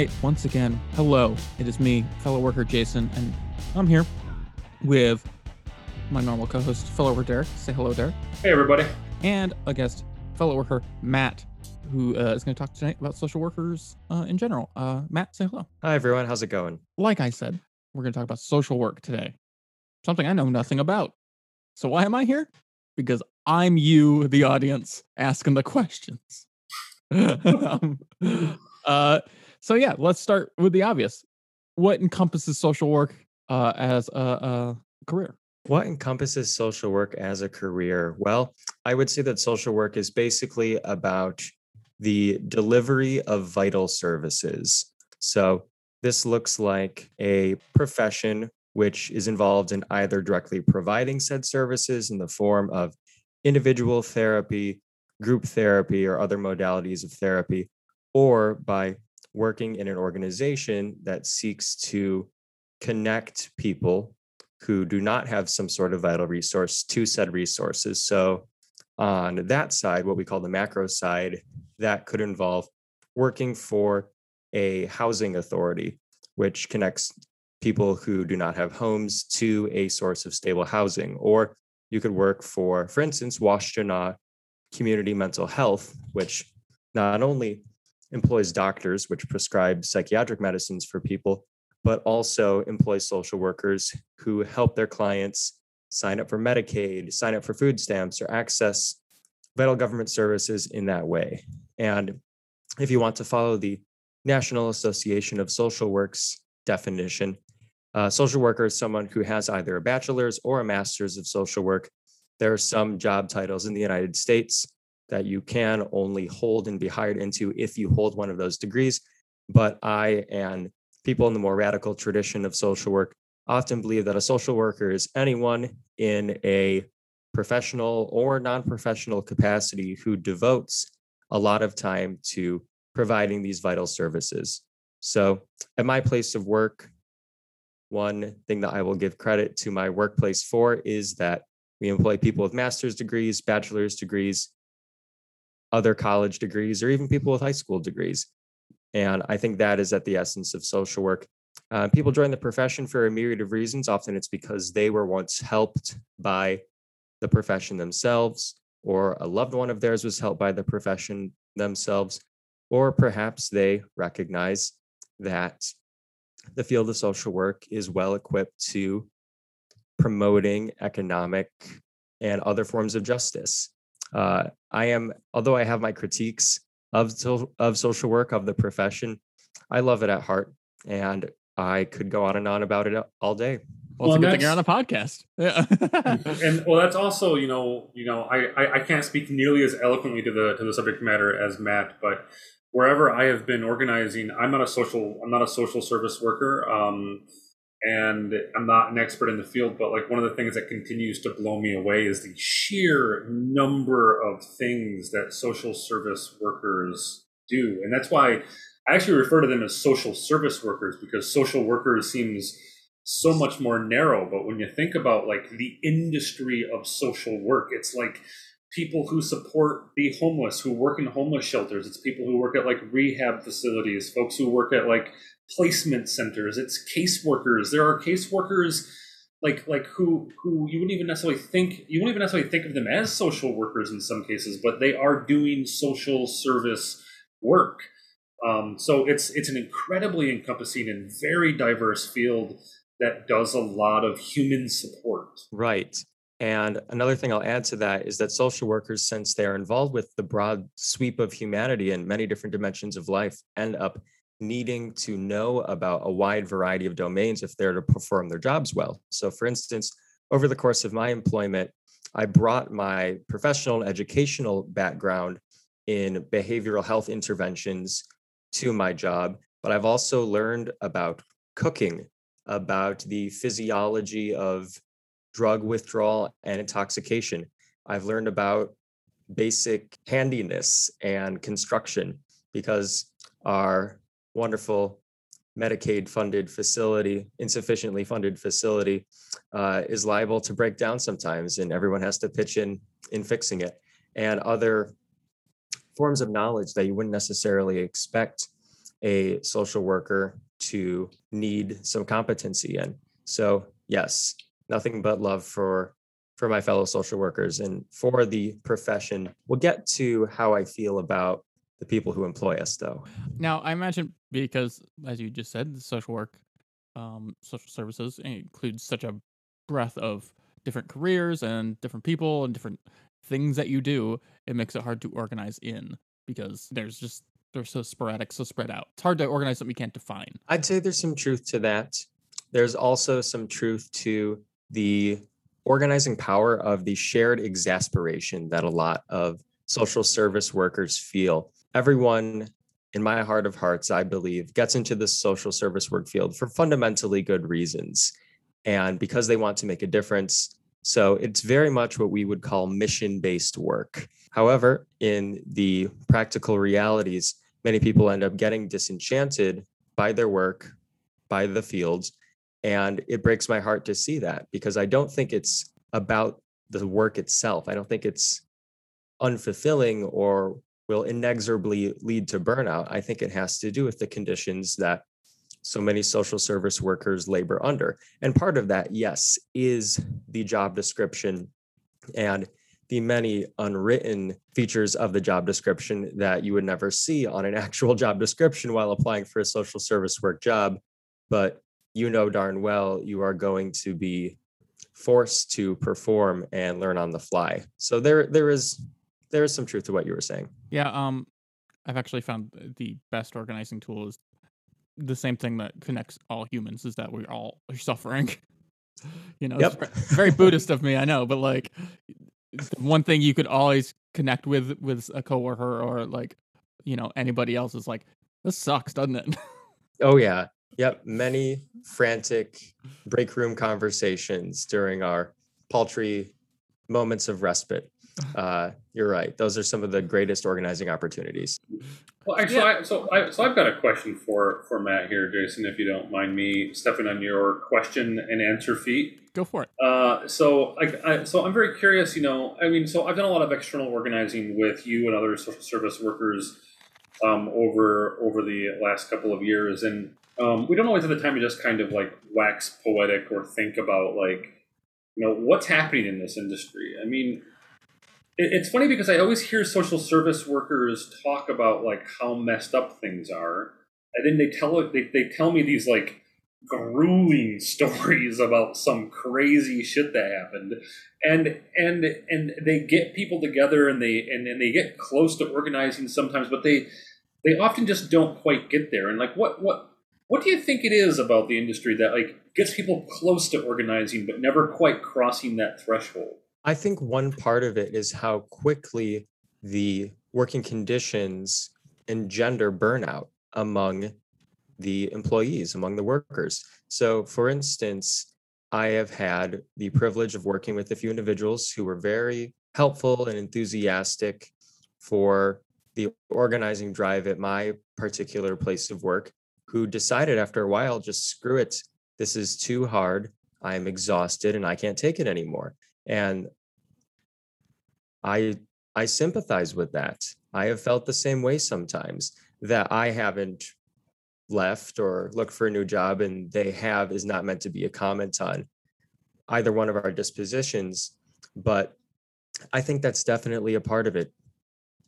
All right, once again, hello. It is me, fellow worker Jason, and I'm here with my normal co-host, fellow worker Derek. Say hello, Derek. Hey, everybody. And a guest, fellow worker Matt, who uh, is going to talk tonight about social workers uh, in general. Uh, Matt, say hello. Hi, everyone. How's it going? Like I said, we're going to talk about social work today, something I know nothing about. So why am I here? Because I'm you, the audience, asking the questions. um, uh, so yeah, let's start with the obvious. What encompasses social work uh, as a, a career? What encompasses social work as a career? Well, I would say that social work is basically about the delivery of vital services. So, this looks like a profession which is involved in either directly providing said services in the form of individual therapy, group therapy, or other modalities of therapy, or by working in an organization that seeks to connect people who do not have some sort of vital resource to said resources. So, on that side, what we call the macro side, that could involve working for a housing authority, which connects people who do not have homes to a source of stable housing. Or you could work for, for instance, Washtenaw Community Mental Health, which not only employs doctors, which prescribe psychiatric medicines for people, but also employs social workers who help their clients sign up for Medicaid, sign up for food stamps, or access vital government services in that way. And if you want to follow the National Association of Social Works definition, uh, social worker is someone who has either a bachelor's or a master's of social work. There are some job titles in the United States that you can only hold and be hired into if you hold one of those degrees. But I and people in the more radical tradition of social work often believe that a social worker is anyone in a professional or non professional capacity who devotes a lot of time to providing these vital services. So, at my place of work, one thing that I will give credit to my workplace for is that we employ people with master's degrees, bachelor's degrees, other college degrees, or even people with high school degrees. And I think that is at the essence of social work. Uh, people join the profession for a myriad of reasons. Often it's because they were once helped by the profession themselves, or a loved one of theirs was helped by the profession themselves, or perhaps they recognize that the field of social work is well equipped to promoting economic and other forms of justice. Uh, I am, although I have my critiques of so, of social work of the profession, I love it at heart, and I could go on and on about it all day. Well, well it's a good thing you're on a podcast. Yeah. and well, that's also you know you know I, I I can't speak nearly as eloquently to the to the subject matter as Matt, but wherever I have been organizing, I'm not a social I'm not a social service worker. Um, and I'm not an expert in the field, but like one of the things that continues to blow me away is the sheer number of things that social service workers do. And that's why I actually refer to them as social service workers because social workers seems so much more narrow. But when you think about like the industry of social work, it's like people who support the homeless, who work in homeless shelters. It's people who work at like rehab facilities, folks who work at like placement centers. It's caseworkers. There are caseworkers like like who who you wouldn't even necessarily think you wouldn't even necessarily think of them as social workers in some cases, but they are doing social service work. Um, so it's it's an incredibly encompassing and very diverse field that does a lot of human support. Right. And another thing I'll add to that is that social workers, since they are involved with the broad sweep of humanity and many different dimensions of life, end up needing to know about a wide variety of domains if they're to perform their jobs well. So, for instance, over the course of my employment, I brought my professional and educational background in behavioral health interventions to my job, but I've also learned about cooking, about the physiology of drug withdrawal and intoxication. I've learned about basic handiness and construction because our wonderful Medicaid funded facility, insufficiently funded facility, uh, is liable to break down sometimes, and everyone has to pitch in in fixing it. And other forms of knowledge that you wouldn't necessarily expect a social worker to need some competency in. So, yes, nothing but love for for my fellow social workers and for the profession. We'll get to how I feel about the people who employ us though. Now, I imagine because as you just said, the social work um social services includes such a breadth of different careers and different people and different things that you do, it makes it hard to organize in because there's just they're so sporadic, so spread out. It's hard to organize something you can't define. I'd say there's some truth to that. There's also some truth to the organizing power of the shared exasperation that a lot of social service workers feel. Everyone, in my heart of hearts, I believe, gets into the social service work field for fundamentally good reasons and because they want to make a difference. So it's very much what we would call mission based work. However, in the practical realities, many people end up getting disenchanted by their work, by the fields. And it breaks my heart to see that because I don't think it's about the work itself. I don't think it's unfulfilling or will inexorably lead to burnout. I think it has to do with the conditions that so many social service workers labor under. And part of that, yes, is the job description and the many unwritten features of the job description that you would never see on an actual job description while applying for a social service work job. But you know darn well you are going to be forced to perform and learn on the fly. So there there is there is some truth to what you were saying. Yeah, um I've actually found the best organizing tool is the same thing that connects all humans is that we all are suffering. you know, yep. very Buddhist of me, I know, but like one thing you could always connect with with a coworker or like you know anybody else is like this sucks, doesn't it? oh yeah, yep. Many frantic break room conversations during our paltry moments of respite. Uh, you're right; those are some of the greatest organizing opportunities. Well, actually, yeah. I, so I, so I've got a question for for Matt here, Jason, if you don't mind me stepping on your question and answer feet. Go for it. Uh, so I, I, so I'm very curious. You know, I mean, so I've done a lot of external organizing with you and other social service workers um, over over the last couple of years, and um, we don't always have the time to just kind of like wax poetic or think about like you know what's happening in this industry. I mean, it's funny because I always hear social service workers talk about like how messed up things are, and then they tell they, they tell me these like grueling stories about some crazy shit that happened, and and and they get people together and they and, and they get close to organizing sometimes, but they they often just don't quite get there. And like what what what do you think it is about the industry that like gets people close to organizing but never quite crossing that threshold? I think one part of it is how quickly the working conditions engender burnout among the employees, among the workers. So, for instance, I have had the privilege of working with a few individuals who were very helpful and enthusiastic for the organizing drive at my particular place of work, who decided after a while, just screw it, this is too hard. I'm exhausted and I can't take it anymore. And I I sympathize with that. I have felt the same way sometimes that I haven't left or looked for a new job and they have is not meant to be a comment on either one of our dispositions, but I think that's definitely a part of it.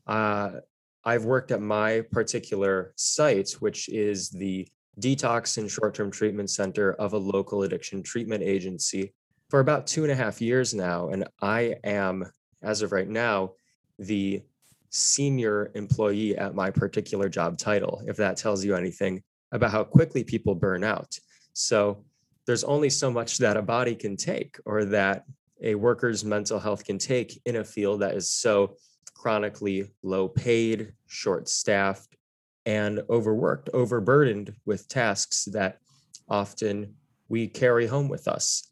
Uh, I've worked at my particular site, which is the detox and short term treatment center of a local addiction treatment agency for about two and a half years now. And I am, as of right now, the senior employee at my particular job title, if that tells you anything about how quickly people burn out. So there's only so much that a body can take or that a worker's mental health can take in a field that is so chronically low paid, short staffed, and overworked, overburdened with tasks that often we carry home with us.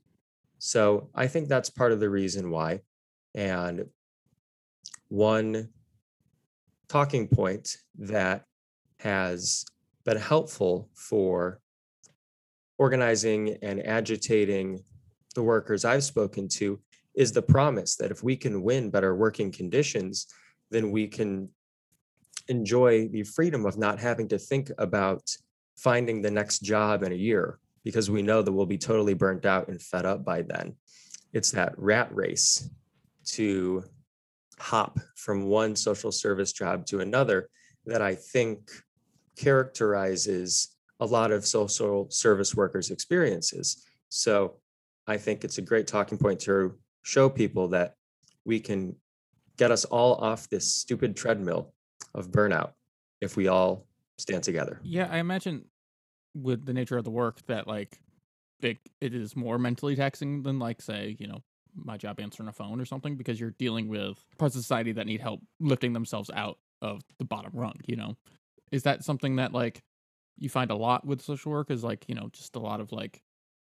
So I think that's part of the reason why. And one talking point that has been helpful for organizing and agitating the workers I've spoken to is the promise that if we can win better working conditions, then we can enjoy the freedom of not having to think about finding the next job in a year because we know that we'll be totally burnt out and fed up by then. It's that rat race to hop from one social service job to another that I think characterizes a lot of social service workers' experiences. So I think it's a great talking point to show people that we can get us all off this stupid treadmill of burnout if we all stand together. Yeah, I imagine with the nature of the work that like it, it is more mentally taxing than like say, you know, my job answering a phone or something because you're dealing with parts of society that need help lifting themselves out of the bottom rung, you know. Is that something that like you find a lot with social work is like, you know, just a lot of like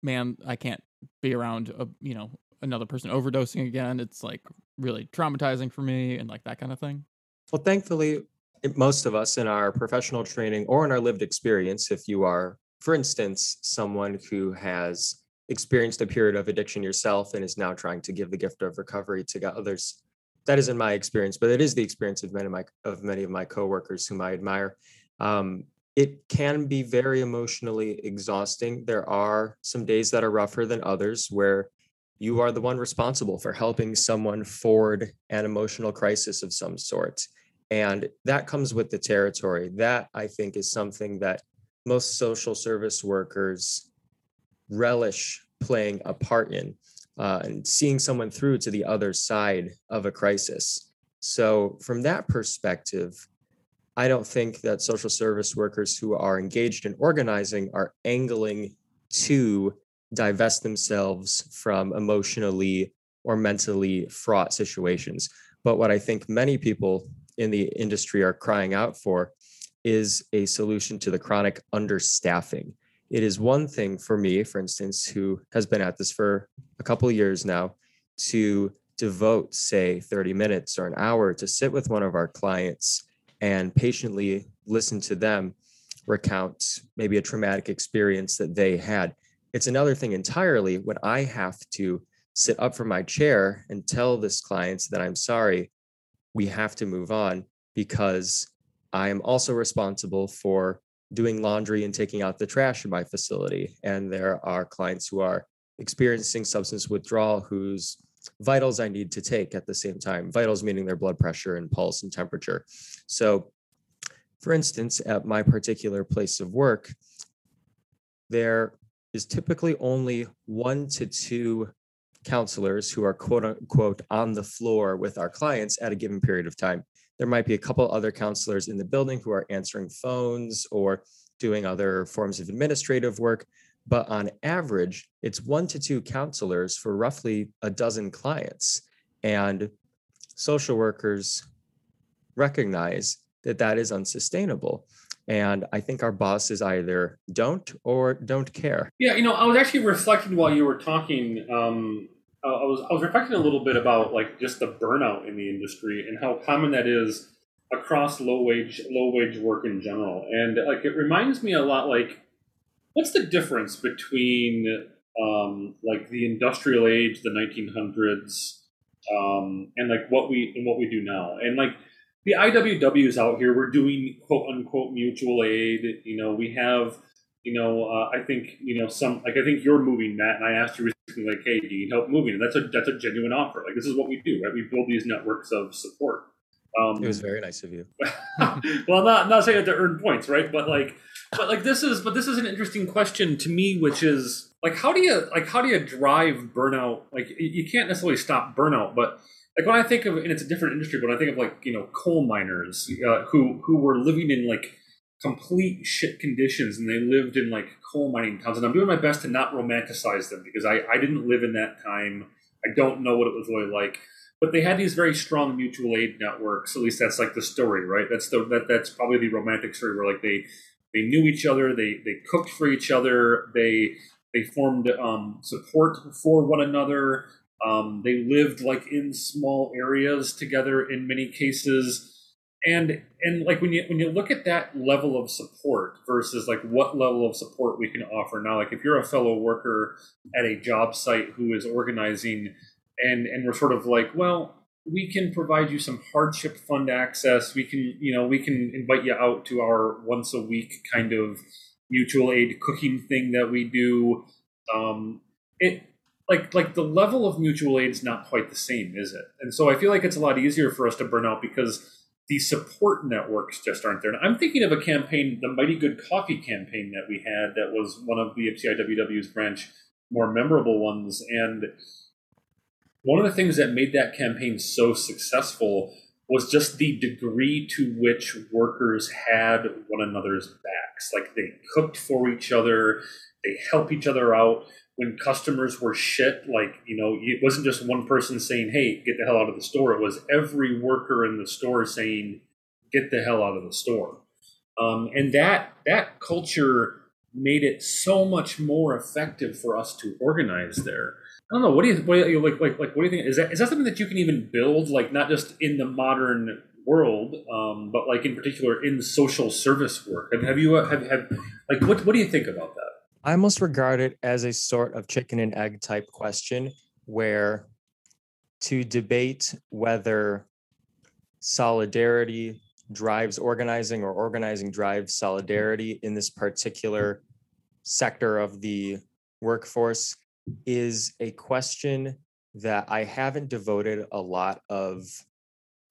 man, I can't be around a, you know, another person overdosing again. It's like really traumatizing for me and like that kind of thing. Well, thankfully, most of us in our professional training or in our lived experience, if you are, for instance, someone who has experienced a period of addiction yourself and is now trying to give the gift of recovery to others, that isn't my experience, but it is the experience of many of my of many of my coworkers whom I admire. Um, it can be very emotionally exhausting. There are some days that are rougher than others where you are the one responsible for helping someone forward an emotional crisis of some sort. And that comes with the territory. That I think is something that most social service workers relish playing a part in uh, and seeing someone through to the other side of a crisis. So, from that perspective, I don't think that social service workers who are engaged in organizing are angling to divest themselves from emotionally or mentally fraught situations. But what I think many people in the industry are crying out for is a solution to the chronic understaffing. It is one thing for me, for instance, who has been at this for a couple years now, to devote, say, 30 minutes or an hour to sit with one of our clients and patiently listen to them recount maybe a traumatic experience that they had. It's another thing entirely when I have to sit up from my chair and tell this client that I'm sorry, we have to move on because I am also responsible for doing laundry and taking out the trash in my facility. And there are clients who are experiencing substance withdrawal whose vitals I need to take at the same time. Vitals meaning their blood pressure and pulse and temperature. So, for instance, at my particular place of work, there is typically only one to two counselors who are quote unquote on the floor with our clients at a given period of time. There might be a couple other counselors in the building who are answering phones or doing other forms of administrative work. But on average, it's one to two counselors for roughly a dozen clients. And social workers recognize that that is unsustainable. And I think our bosses either don't or don't care. Yeah, you know, I was actually reflecting while you were talking. Um, I was I was reflecting a little bit about like just the burnout in the industry and how common that is across low wage low wage work in general. And like it reminds me a lot like what's the difference between um, like the industrial age, the 1900s, um, and like what we and what we do now, and like the IWWs out here, we're doing quote unquote mutual aid. You know, we have, you know, uh, I think, you know, some like I think you're moving, Matt, and I asked you recently, like, hey, do you need help moving? And that's a that's a genuine offer. Like, this is what we do, right? We build these networks of support. Um, it was very nice of you. well, not not saying that to earn points, right? But like, but like this is but this is an interesting question to me, which is like, how do you like how do you drive burnout? Like, you can't necessarily stop burnout, but like when I think of, and it's a different industry, but I think of like you know coal miners uh, who who were living in like complete shit conditions, and they lived in like coal mining towns. And I'm doing my best to not romanticize them because I I didn't live in that time. I don't know what it was really like. But they had these very strong mutual aid networks. At least that's like the story, right? That's the that that's probably the romantic story where like they they knew each other, they they cooked for each other, they they formed um, support for one another um, they lived like in small areas together in many cases, and and like when you when you look at that level of support versus like what level of support we can offer now, like if you're a fellow worker at a job site who is organizing, and and we're sort of like, well, we can provide you some hardship fund access. We can, you know, we can invite you out to our once a week kind of mutual aid cooking thing that we do. Um, it like like the level of mutual aid is not quite the same, is it? And so I feel like it's a lot easier for us to burn out because the support networks just aren't there. And I'm thinking of a campaign, the Mighty Good Coffee campaign that we had, that was one of the IWW's branch more memorable ones. And one of the things that made that campaign so successful was just the degree to which workers had one another's backs. Like they cooked for each other, they help each other out. When customers were shit, like, you know, it wasn't just one person saying, hey, get the hell out of the store. It was every worker in the store saying, get the hell out of the store. Um, and that that culture made it so much more effective for us to organize there. I don't know. What do you, what do you like? Like, like, what do you think? Is that is that something that you can even build? Like, not just in the modern world, um, but like in particular in social service work. Have, have you have, have like what what do you think about that? I almost regard it as a sort of chicken and egg type question, where to debate whether solidarity drives organizing or organizing drives solidarity in this particular sector of the workforce is a question that I haven't devoted a lot of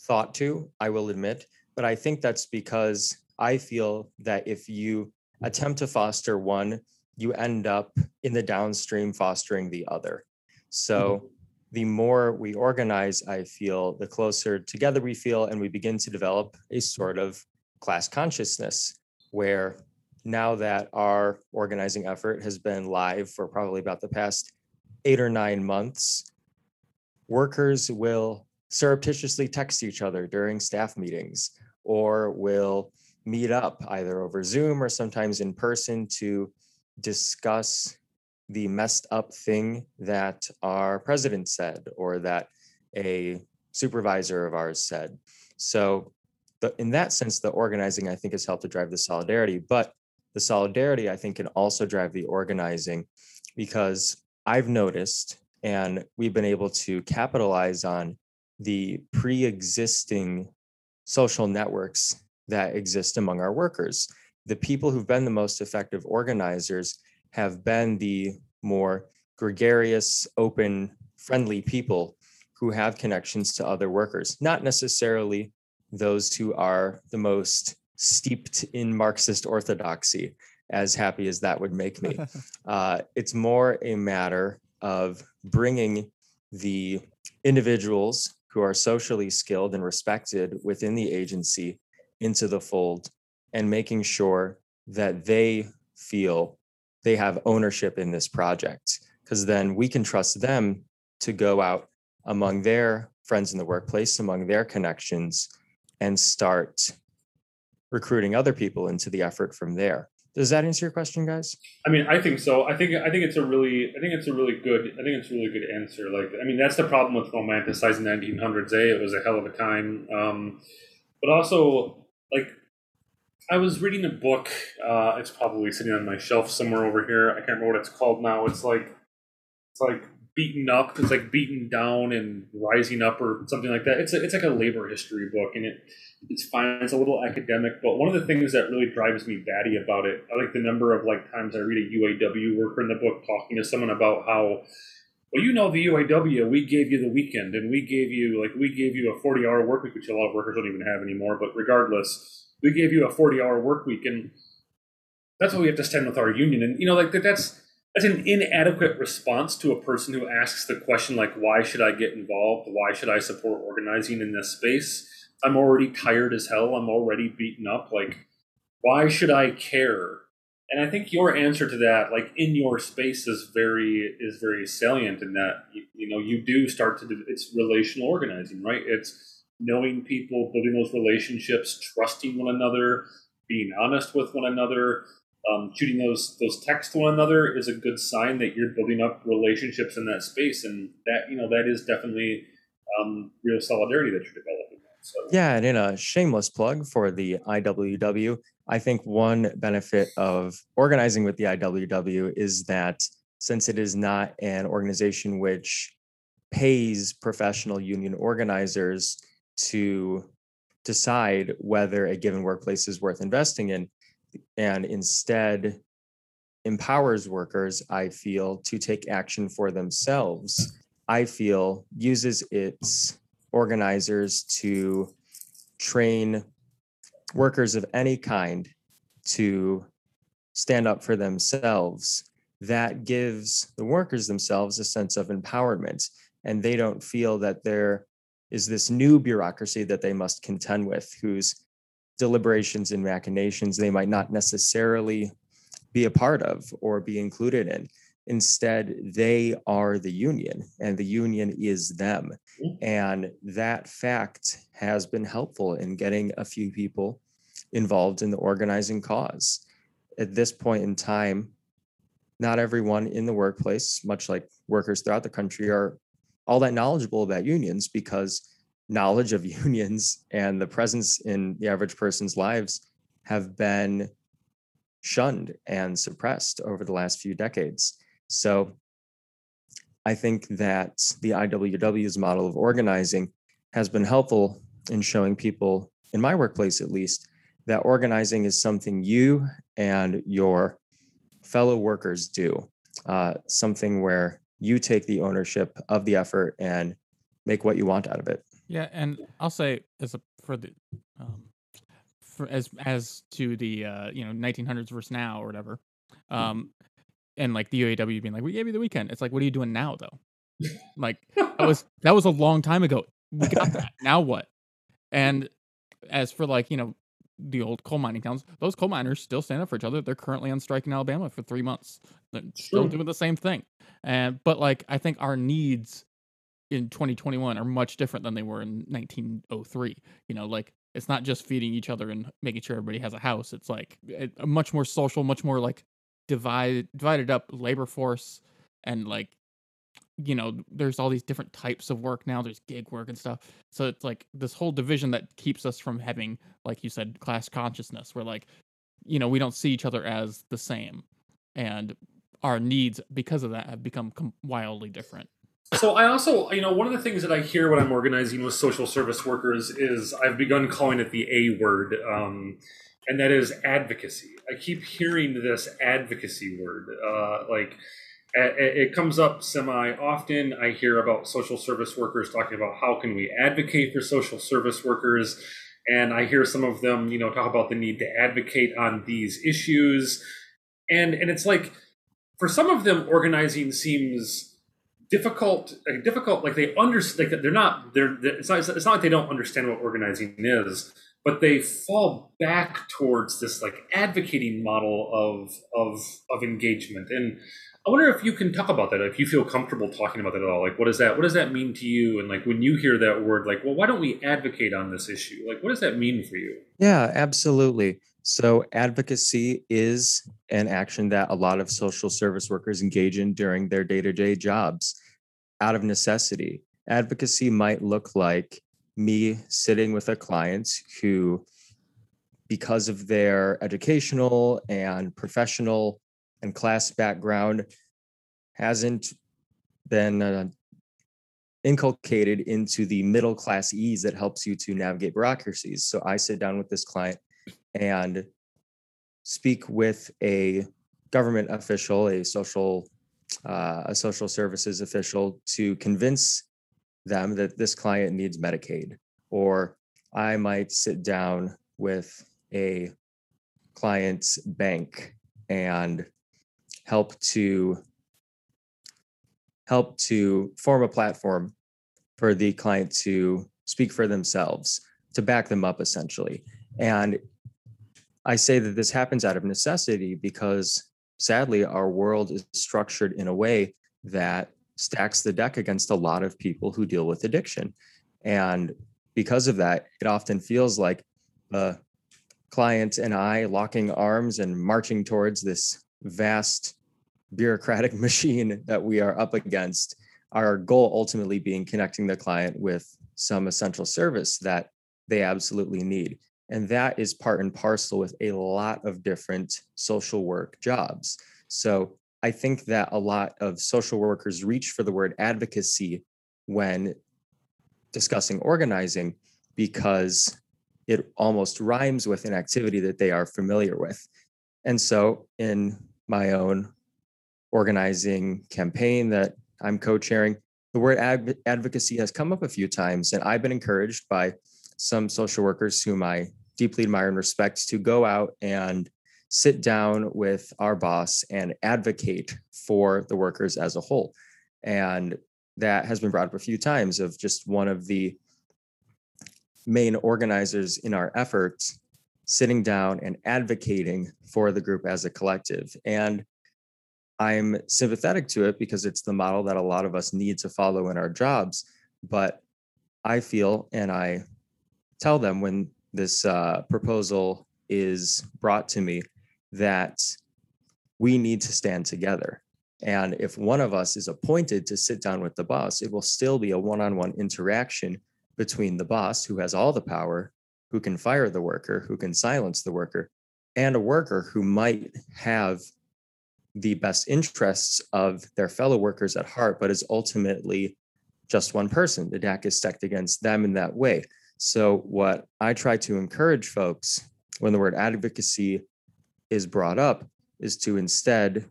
thought to, I will admit. But I think that's because I feel that if you attempt to foster one, you end up in the downstream fostering the other. So mm-hmm. the more we organize, I feel, the closer together we feel, and we begin to develop a sort of class consciousness where now that our organizing effort has been live for probably about the past eight or nine months, workers will surreptitiously text each other during staff meetings or will meet up either over Zoom or sometimes in person to discuss the messed up thing that our president said or that a supervisor of ours said. So, the, in that sense, the organizing I think has helped to drive the solidarity. But the solidarity, I think, can also drive the organizing because I've noticed, and we've been able to capitalize on the pre existing social networks that exist among our workers. The people who've been the most effective organizers have been the more gregarious, open, friendly people who have connections to other workers, not necessarily those who are the most steeped in Marxist orthodoxy, as happy as that would make me. Uh, it's more a matter of bringing the individuals who are socially skilled and respected within the agency into the fold and making sure that they feel they have ownership in this project because then we can trust them to go out among their friends in the workplace among their connections and start recruiting other people into the effort from there. Does that answer your question, guys? I mean, I think so. I think I think it's a really I think it's a really good I think it's a really good answer. Like I mean, that's the problem with romanticizing 1900s. A, it was a hell of a time, um, but also like I was reading a book. Uh, it's probably sitting on my shelf somewhere over here. I can't remember what it's called now. It's like it's like beaten up. It's like beaten down and rising up, or something like that. It's a, it's like a labor history book, and it it's fine. It's a little academic, but one of the things that really drives me batty about it, I like the number of like times I read a UAW worker in the book talking to someone about how, well, you know, the UAW, we gave you the weekend, and we gave you like we gave you a forty hour work week, which a lot of workers don't even have anymore. But regardless, we gave you a forty hour work week, and that's why we have to stand with our union. And you know, like that's that's an inadequate response to a person who asks the question like why should i get involved? Why should i support organizing in this space? I'm already tired as hell. I'm already beaten up. Like why should i care? And i think your answer to that like in your space is very is very salient in that you, you know you do start to do it's relational organizing right? It's knowing people building those relationships trusting one another being honest with one another um, shooting those those texts to one another is a good sign that you're building up relationships in that space, and that you know that is definitely um, real solidarity that you're developing. So. Yeah, and in a shameless plug for the IWW, I think one benefit of organizing with the IWW is that since it is not an organization which pays professional union organizers to decide whether a given workplace is worth investing in and instead empowers workers, I feel, to take action for themselves. I feel uses its organizers to train workers of any kind to stand up for themselves. That gives the workers themselves a sense of empowerment, and they don't feel that there is this new bureaucracy that they must contend with, whose deliberations and machinations they might not necessarily be a part of or be included in. Instead, they are the union and the union is them. Hmm. And that fact has been helpful in getting a few people involved in the organizing cause. At this point in time, not everyone in the workplace, much like workers throughout the country, are all that knowledgeable about unions because knowledge of unions and the presence in the average person's lives have been shunned and suppressed over the last few decades. So I think that the IWW's model of organizing has been helpful in showing people, in my workplace at least, that organizing is something you and your fellow workers do, uh, something where you take the ownership of the effort and make what you want out of it. Yeah, and I'll say as a for the um, for as as to the uh, you know 1900s versus now or whatever, um, and like the UAW being like, we gave you the weekend. It's like, what are you doing now though? like that was that was a long time ago. We got that. now what? And as for like you know the old coal mining towns, those coal miners still stand up for each other. They're currently on strike in Alabama for three months. They're still doing the same thing. And but like I think our needs in 2021 are much different than they were in 1903. You know, like it's not just feeding each other and making sure everybody has a house. It's like a a much more social, much more like divided divided up labor force and like you know there's all these different types of work now there's gig work and stuff so it's like this whole division that keeps us from having like you said class consciousness where like you know we don't see each other as the same and our needs because of that have become com- wildly different So I also, you know, one of the things that I hear when I'm organizing with social service workers is I've begun calling it the A word, um, and that is advocacy. I keep hearing this advocacy word, uh, like Uh, it comes up semi often. I hear about social service workers talking about how can we advocate for social service workers, and I hear some of them, you know, talk about the need to advocate on these issues, and and it's like for some of them, organizing seems difficult like difficult like they understand like they're not they're, they're- it's not it's not like they don't understand what organizing is but they fall back towards this like advocating model of of of engagement. And i wonder if you can talk about that if you feel comfortable talking about that at all like what does that what does that mean to you and like when you hear that word like well why don't we advocate on this issue like what does that mean for you Yeah, absolutely. So, advocacy is an action that a lot of social service workers engage in during their day to day jobs out of necessity. Advocacy might look like me sitting with a client who, because of their educational and professional and class background, hasn't been uh, inculcated into the middle class ease that helps you to navigate bureaucracies. So I sit down with this client and speak with a government official, a social uh, a social services official to convince them that this client needs Medicaid. Or I might sit down with a client's bank and help to help to form a platform for the client to speak for themselves, to back them up essentially. And I say that this happens out of necessity because sadly, our world is structured in a way that stacks the deck against a lot of people who deal with addiction. And because of that, it often feels like the client and I locking arms and marching towards this vast bureaucratic machine that we are up against. Our goal ultimately being connecting the client with some essential service that they absolutely need. And that is part and parcel with a lot of different social work jobs. So I think that a lot of social workers reach for the word advocacy when discussing organizing because it almost rhymes with an activity that they are familiar with. And so, in my own organizing campaign that I'm co chairing, the word ad- advocacy has come up a few times, and I've been encouraged by some social workers whom I deeply admire and respect to go out and sit down with our boss and advocate for the workers as a whole. And that has been brought up a few times of just one of the main organizers in our efforts sitting down and advocating for the group as a collective. And I'm sympathetic to it because it's the model that a lot of us need to follow in our jobs. But I feel, and I tell them when this uh, proposal is brought to me, that we need to stand together. And if one of us is appointed to sit down with the boss, it will still be a one on one interaction between the boss, who has all the power, who can fire the worker, who can silence the worker, and a worker who might have the best interests of their fellow workers at heart, but is ultimately just one person. The DAC is stacked against them in that way. So, what I try to encourage folks when the word advocacy is brought up is to instead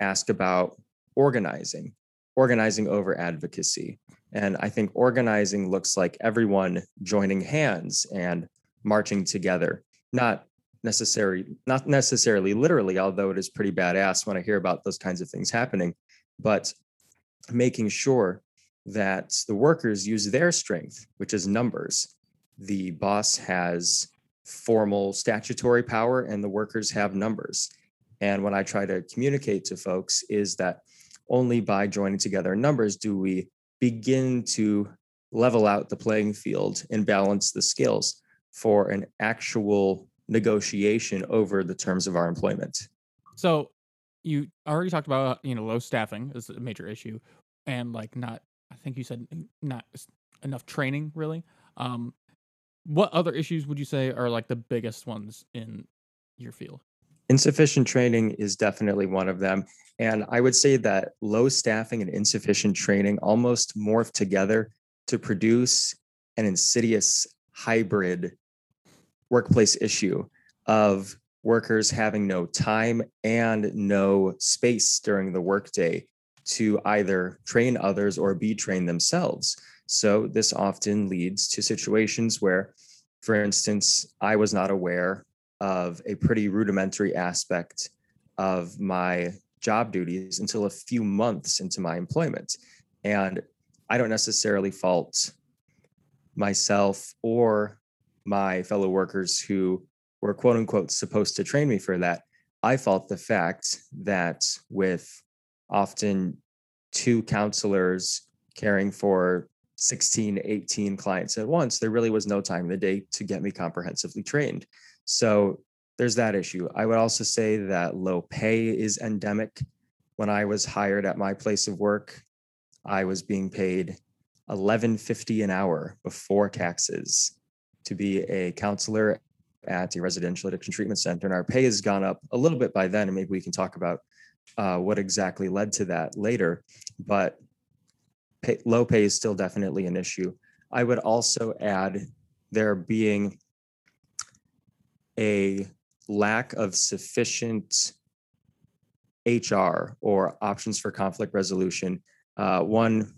ask about organizing, organizing over advocacy. And I think organizing looks like everyone joining hands and marching together, not necessary, not necessarily literally, although it is pretty badass when I hear about those kinds of things happening, but making sure that the workers use their strength, which is numbers. The boss has formal statutory power and the workers have numbers. And what I try to communicate to folks is that only by joining together in numbers do we begin to level out the playing field and balance the skills for an actual negotiation over the terms of our employment. So you already talked about you know low staffing is a major issue and like not I think you said not enough training really. Um what other issues would you say are like the biggest ones in your field? Insufficient training is definitely one of them. And I would say that low staffing and insufficient training almost morph together to produce an insidious hybrid workplace issue of workers having no time and no space during the workday to either train others or be trained themselves. So, this often leads to situations where, for instance, I was not aware of a pretty rudimentary aspect of my job duties until a few months into my employment. And I don't necessarily fault myself or my fellow workers who were quote unquote supposed to train me for that. I fault the fact that with often two counselors caring for 16, 18 clients at once, there really was no time in the day to get me comprehensively trained. So there's that issue. I would also say that low pay is endemic. When I was hired at my place of work, I was being paid 1150 an hour before taxes to be a counselor at a residential addiction treatment center. And our pay has gone up a little bit by then, and maybe we can talk about uh, what exactly led to that later. But pay, low pay is still definitely an issue. I would also add there being a lack of sufficient HR or options for conflict resolution. Uh, one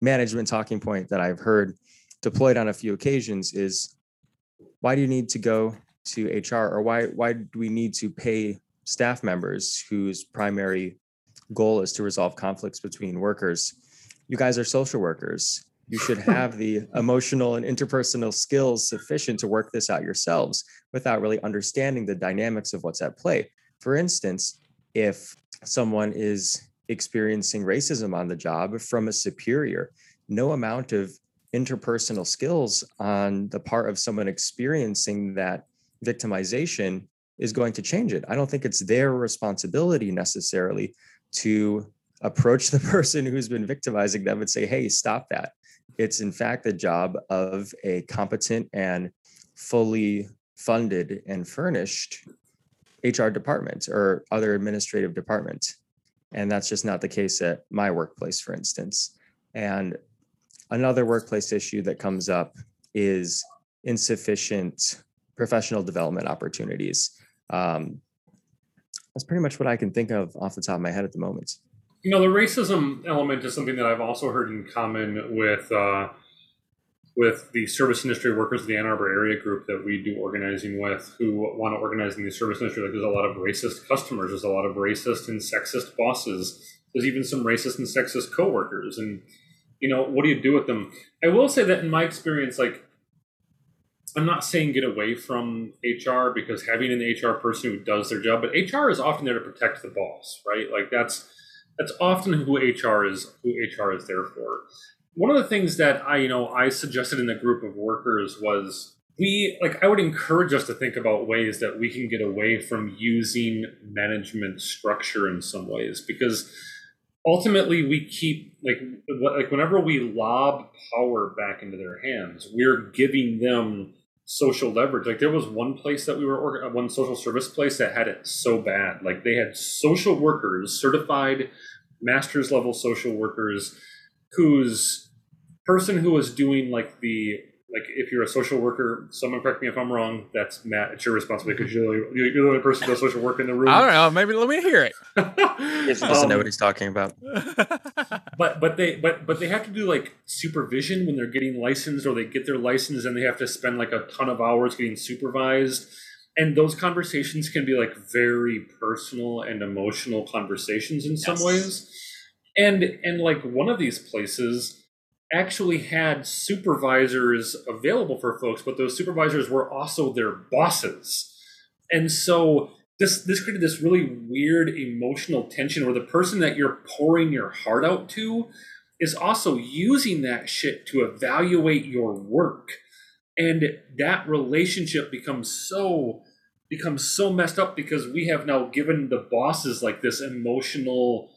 management talking point that I've heard deployed on a few occasions is why do you need to go to HR or why why do we need to pay staff members whose primary goal is to resolve conflicts between workers? You guys are social workers you should have the emotional and interpersonal skills sufficient to work this out yourselves without really understanding the dynamics of what's at play. For instance, if someone is experiencing racism on the job from a superior, no amount of interpersonal skills on the part of someone experiencing that victimization is going to change it. I don't think it's their responsibility necessarily to approach the person who's been victimizing them and say, hey, stop that. It's in fact the job of a competent and fully funded and furnished HR department or other administrative department. And that's just not the case at my workplace, for instance. And another workplace issue that comes up is insufficient professional development opportunities. Um, that's pretty much what I can think of off the top of my head at the moment. You know, the racism element is something that I've also heard in common with uh, with the service industry workers of the Ann Arbor area group that we do organizing with, who want to organize in the service industry. Like, there's a lot of racist customers. There's a lot of racist and sexist bosses. There's even some racist and sexist coworkers. And you know, what do you do with them? I will say that in my experience, like I'm not saying get away from HR because having an HR person who does their job, but HR is often there to protect the boss, right? Like that's that's often who HR is who HR is there for. One of the things that I, you know, I suggested in the group of workers was we like I would encourage us to think about ways that we can get away from using management structure in some ways because ultimately we keep like like whenever we lob power back into their hands we're giving them social leverage. Like there was one place that we were uh, one social service place that had it so bad. Like they had social workers certified master's level social workers whose person who was doing like the like if you're a social worker, someone correct me if I'm wrong. That's Matt. It's your responsibility because you're, you're the only person who does social work in the room. I don't know. Maybe let me hear it. he doesn't um, know what he's talking about. but but they but but they have to do like supervision when they're getting licensed, or they get their license and they have to spend like a ton of hours getting supervised. And those conversations can be like very personal and emotional conversations in some yes. ways. And and like one of these places actually had supervisors available for folks, but those supervisors were also their bosses. And so this this created this really weird emotional tension where the person that you're pouring your heart out to is also using that shit to evaluate your work. And that relationship becomes so becomes so messed up because we have now given the bosses like this emotional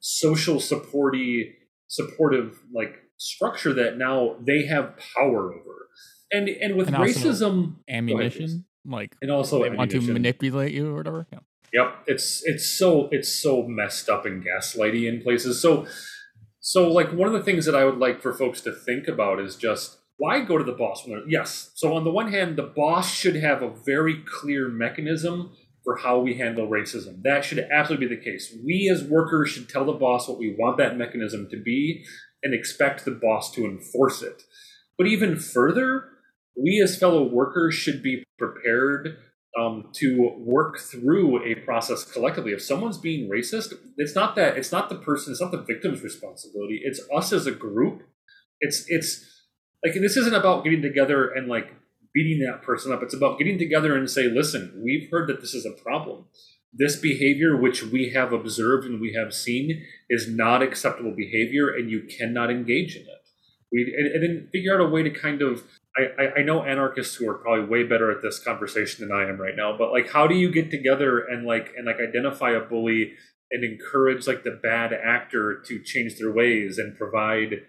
social supporty supportive like structure that now they have power over. And and with and racism, ammunition, like and also they want to manipulate you or whatever. Yeah. Yep, it's it's so it's so messed up and gaslighty in places. So so like one of the things that I would like for folks to think about is just why go to the boss when yes. So on the one hand, the boss should have a very clear mechanism for how we handle racism. That should absolutely be the case. We as workers should tell the boss what we want that mechanism to be and expect the boss to enforce it. But even further, we as fellow workers should be prepared um, to work through a process collectively. If someone's being racist, it's not that it's not the person, it's not the victim's responsibility. It's us as a group. It's it's like this isn't about getting together and like beating that person up. It's about getting together and say, listen, we've heard that this is a problem. This behavior, which we have observed and we have seen, is not acceptable behavior, and you cannot engage in it. We and, and then figure out a way to kind of. I, I know anarchists who are probably way better at this conversation than I am right now, but like, how do you get together and like and like identify a bully and encourage like the bad actor to change their ways and provide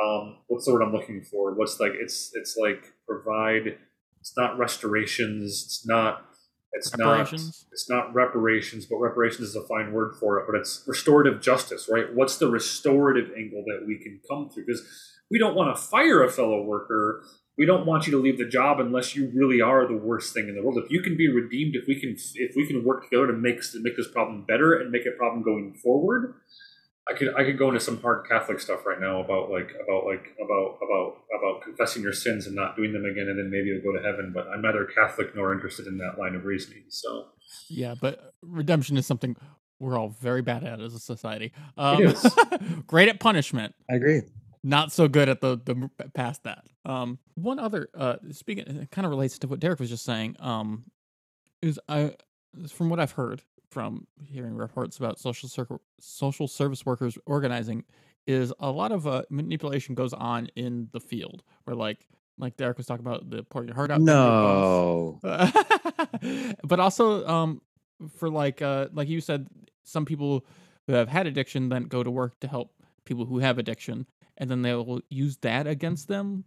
um, what's the word I'm looking for? What's like it's it's like provide. It's not restorations. It's not it's not it's not reparations, but reparations is a fine word for it. But it's restorative justice, right? What's the restorative angle that we can come through? Because we don't want to fire a fellow worker. We don't want you to leave the job unless you really are the worst thing in the world. If you can be redeemed, if we can if we can work together to make to make this problem better and make a problem going forward, I could I could go into some hard Catholic stuff right now about like about like about about about confessing your sins and not doing them again, and then maybe you'll go to heaven. But I'm neither Catholic nor interested in that line of reasoning. So yeah, but redemption is something we're all very bad at as a society. Um, great at punishment. I agree. Not so good at the the past that. Um, one other uh, speaking, it kind of relates to what Derek was just saying. Um, is I from what I've heard, from hearing reports about social circle, social service workers organizing is a lot of uh, manipulation goes on in the field where like like Derek was talking about the pouring your heart out. No, but also um for like uh like you said, some people who have had addiction then go to work to help people who have addiction, and then they will use that against them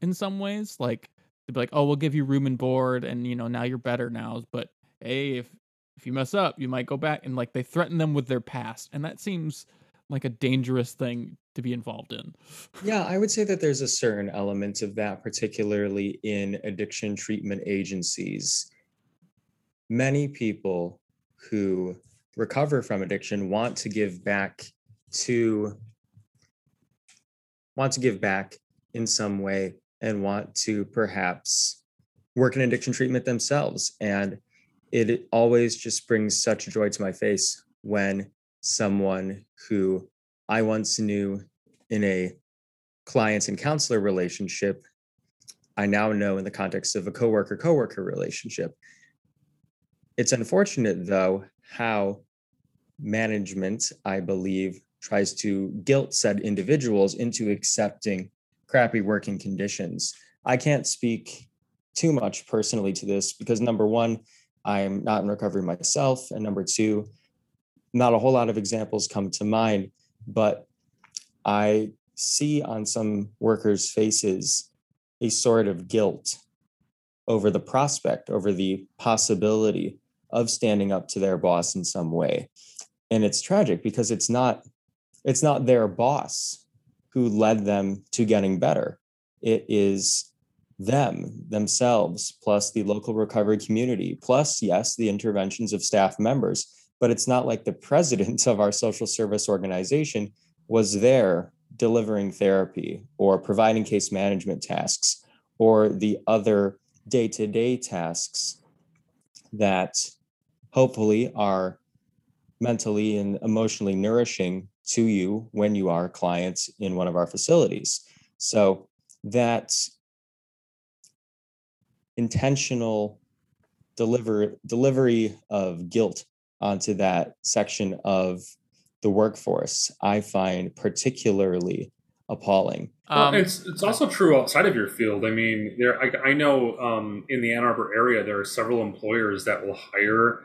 in some ways. Like they'd be like, "Oh, we'll give you room and board, and you know now you're better now." But hey, if if you mess up, you might go back and like they threaten them with their past. And that seems like a dangerous thing to be involved in. Yeah, I would say that there's a certain element of that, particularly in addiction treatment agencies. Many people who recover from addiction want to give back to want to give back in some way and want to perhaps work in addiction treatment themselves and it always just brings such joy to my face when someone who I once knew in a clients and counselor relationship, I now know in the context of a coworker coworker relationship. It's unfortunate, though, how management, I believe, tries to guilt said individuals into accepting crappy working conditions. I can't speak too much personally to this because number one, I'm not in recovery myself. And number two, not a whole lot of examples come to mind, but I see on some workers' faces a sort of guilt over the prospect, over the possibility of standing up to their boss in some way. And it's tragic because it's not it's not their boss who led them to getting better. It is them themselves plus the local recovery community plus yes the interventions of staff members but it's not like the president of our social service organization was there delivering therapy or providing case management tasks or the other day-to-day tasks that hopefully are mentally and emotionally nourishing to you when you are clients in one of our facilities. So that intentional deliver delivery of guilt onto that section of the workforce i find particularly appalling well, um, it's it's also true outside of your field i mean there i, I know um, in the ann arbor area there are several employers that will hire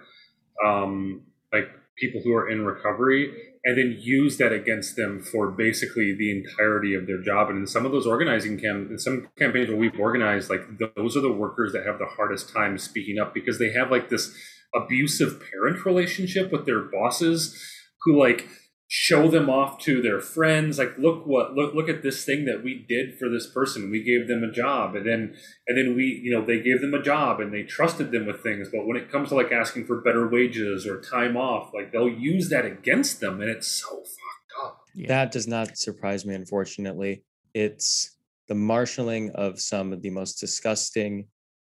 um, like people who are in recovery and then use that against them for basically the entirety of their job. And in some of those organizing camp, in some campaigns where we've organized, like those are the workers that have the hardest time speaking up because they have like this abusive parent relationship with their bosses who like show them off to their friends like look what look look at this thing that we did for this person. We gave them a job and then and then we you know they gave them a job and they trusted them with things. But when it comes to like asking for better wages or time off like they'll use that against them and it's so fucked up. Yeah. that does not surprise me unfortunately. It's the marshaling of some of the most disgusting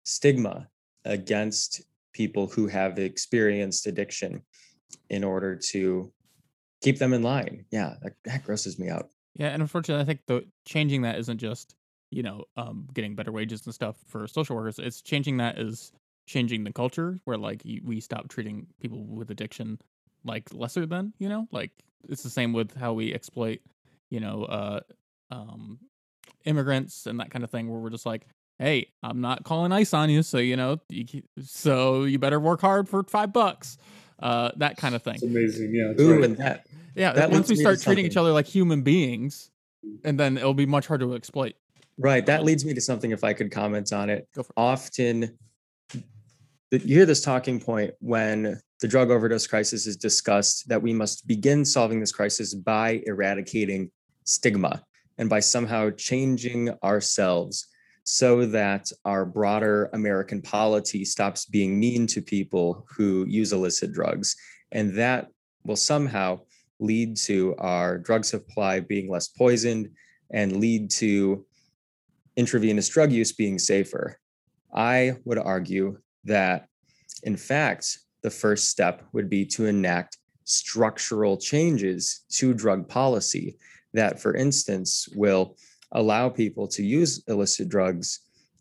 stigma against people who have experienced addiction in order to keep them in line. Yeah, that, that grosses me out. Yeah, and unfortunately, I think the changing that isn't just you know um, getting better wages and stuff for social workers. It's changing that is changing the culture where like we stop treating people with addiction like lesser than you know like it's the same with how we exploit you know uh um immigrants and that kind of thing where we're just like hey i'm not calling ice on you so you know you, so you better work hard for five bucks uh, that kind of thing. It's amazing, yeah. Ooh, right. and that. Yeah, that once we start treating each other like human beings, and then it'll be much harder to exploit. Right. That leads me to something. If I could comment on it, go it. often you hear this talking point when the drug overdose crisis is discussed that we must begin solving this crisis by eradicating stigma and by somehow changing ourselves so that our broader American polity stops being mean to people who use illicit drugs. And that will somehow lead to our drug supply being less poisoned and lead to intravenous drug use being safer. I would argue that, in fact, the first step would be to enact structural changes to drug policy that, for instance, will allow people to use illicit drugs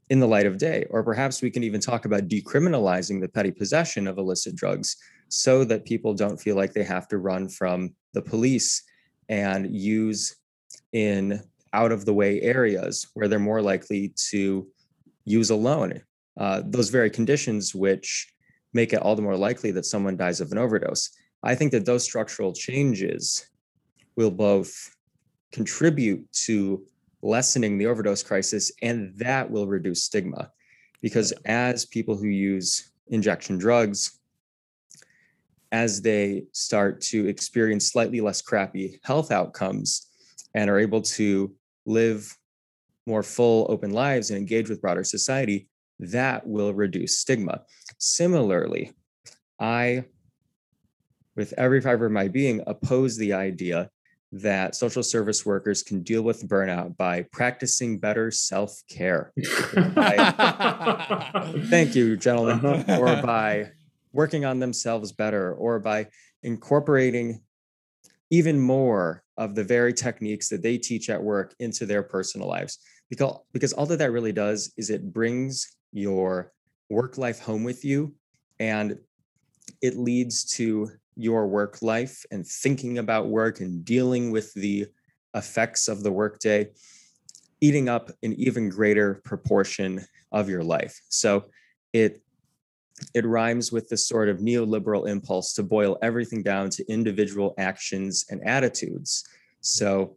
in the light of day. Or perhaps we can even talk about decriminalizing the petty possession of illicit drugs so that people don't feel like they have to run from the police and use in out of the way areas where they're more likely to use alone. Uh, those very conditions which make it all the more likely that someone dies of an overdose. I think that those structural changes will both contribute to lessening the overdose crisis, and that will reduce stigma. Because as people who use injection drugs, as they start to experience slightly less crappy health outcomes, and are able to live more full, open lives and engage with broader society, that will reduce stigma. Similarly, I, with every fiber of my being, oppose the idea that social service workers can deal with burnout by practicing better self care. Thank you, gentlemen. Uh-huh. Or by working on themselves better, or by incorporating even more of the very techniques that they teach at work into their personal lives. Because, because all that that really does is it brings your work life home with you and it leads to your work life and thinking about work and dealing with the effects of the workday eating up an even greater proportion of your life. So it it rhymes with this sort of neoliberal impulse to boil everything down to individual actions and attitudes. So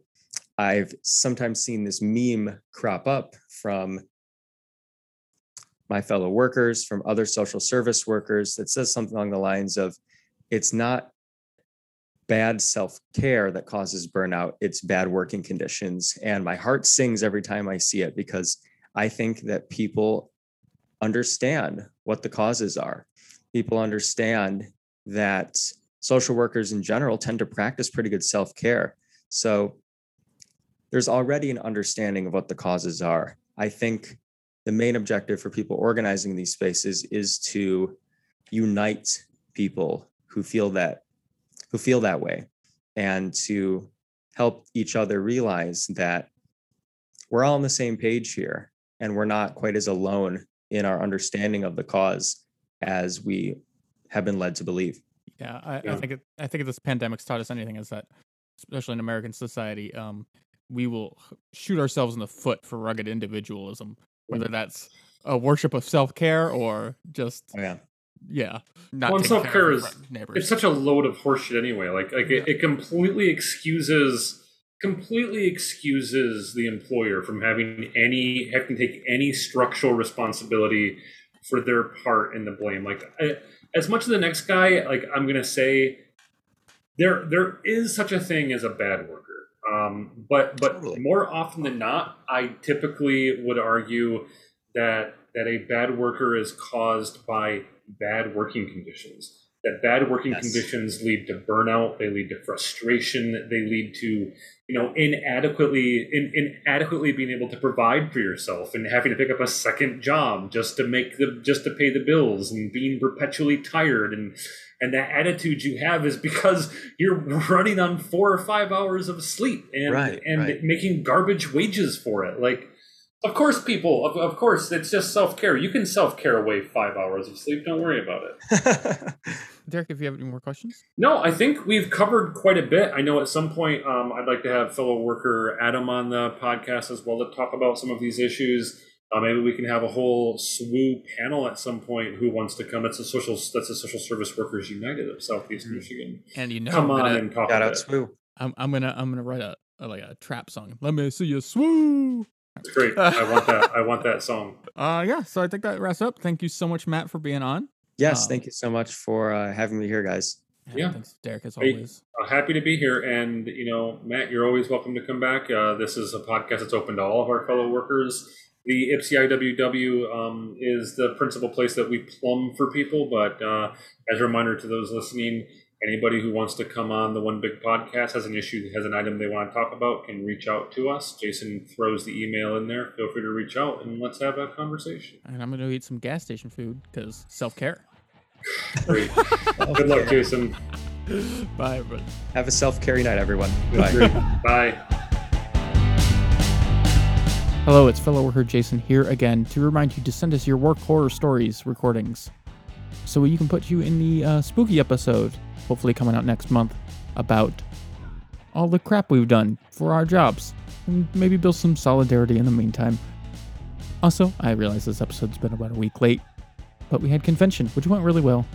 i've sometimes seen this meme crop up from my fellow workers from other social service workers that says something along the lines of it's not bad self care that causes burnout, it's bad working conditions. And my heart sings every time I see it because I think that people understand what the causes are. People understand that social workers in general tend to practice pretty good self care. So there's already an understanding of what the causes are. I think the main objective for people organizing these spaces is to unite people who feel that who feel that way and to help each other realize that we're all on the same page here and we're not quite as alone in our understanding of the cause as we have been led to believe. Yeah, I, I think it, I think if this pandemic's taught us anything is that, especially in American society, um, we will shoot ourselves in the foot for rugged individualism, whether that's a worship of self care or just Oh, yeah. Yeah, not Well, care self-care is- your fri- neighbors. it's such a load of horseshit anyway. Like like it, it completely excuses completely excuses the employer from having any having to take any structural responsibility for their part in the blame. Like I, as much as the next guy, like I'm gonna say, there there is such a thing as a bad worker. Um, but but Totally. more often than not, I typically would argue that that a bad worker is caused by bad working conditions. That bad working Yes. conditions lead to burnout. They lead to frustration. They lead to you know inadequately in, inadequately being able to provide for yourself and having to pick up a second job just to make the just to pay the bills and being perpetually tired and and that attitude you have is because you're running on four or five hours of sleep and Right, and right. making garbage wages for it like of course people of, of course it's just self-care you can self-care away five hours of sleep don't worry about it Derek, if you have any more questions, no, I think we've covered quite a bit. I know at some point um, I'd like to have fellow worker Adam on the podcast as well to talk about some of these issues. Uh, maybe we can have a whole SWU panel at some point. Who wants to come? It's a social. That's a Social Service Workers United of Southeast Mhm. Michigan. and you know, Come I'm on and talk Shout about out it. Swoo. I'm, I'm gonna I'm gonna write a, a like a trap song. Let me see you swoo. It's great. I want that. I want that song. Uh, yeah. So I think that wraps up. Thank you so much, Matt, for being on. Yes, Um, thank you so much for uh, having me here, guys. And Yeah. Thanks, Derek, as Hey, always. Uh, happy to be here, and you know, Matt, you're always welcome to come back. Uh, this is a podcast that's open to all of our fellow workers. The Ypsi IWW um, is the principal place that we plumb for people, but uh, as a reminder to those listening, anybody who wants to come on the One Big Podcast has an issue, has an item they want to talk about, can reach out to us. Jason throws the email in there. Feel free to reach out and let's have a conversation. And I'm gonna eat some gas station food because self care. Great. Good luck, Jason. Bye, everybody. Have a self care night, everyone. Bye. Great. Bye. Hello, it's fellow worker Jason here again to remind you to send us your work horror stories recordings so we can put you in the uh, spooky episode, hopefully coming out next month, about all the crap we've done for our jobs and maybe build some solidarity in the meantime. Also, I realize this episode's been about a week late, but we had convention, which went really well,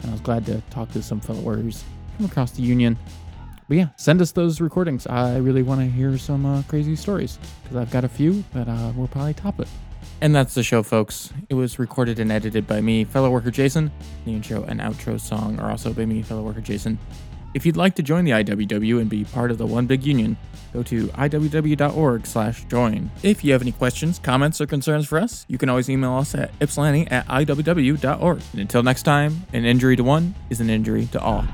and I was glad to talk to some fellow workers from across the union. But yeah, send us those recordings. I really want to hear some uh, crazy stories because I've got a few that uh, will probably top it. And that's the show, folks. It was recorded and edited by me, fellow worker Jason. The intro and outro song are also by me, fellow worker Jason. If you'd like to join the IWW and be part of the one big union, go to iww.org slash join. If you have any questions, comments, or concerns for us, you can always email us at ypsilanti at iww.org. And until next time, an injury to one is an injury to all.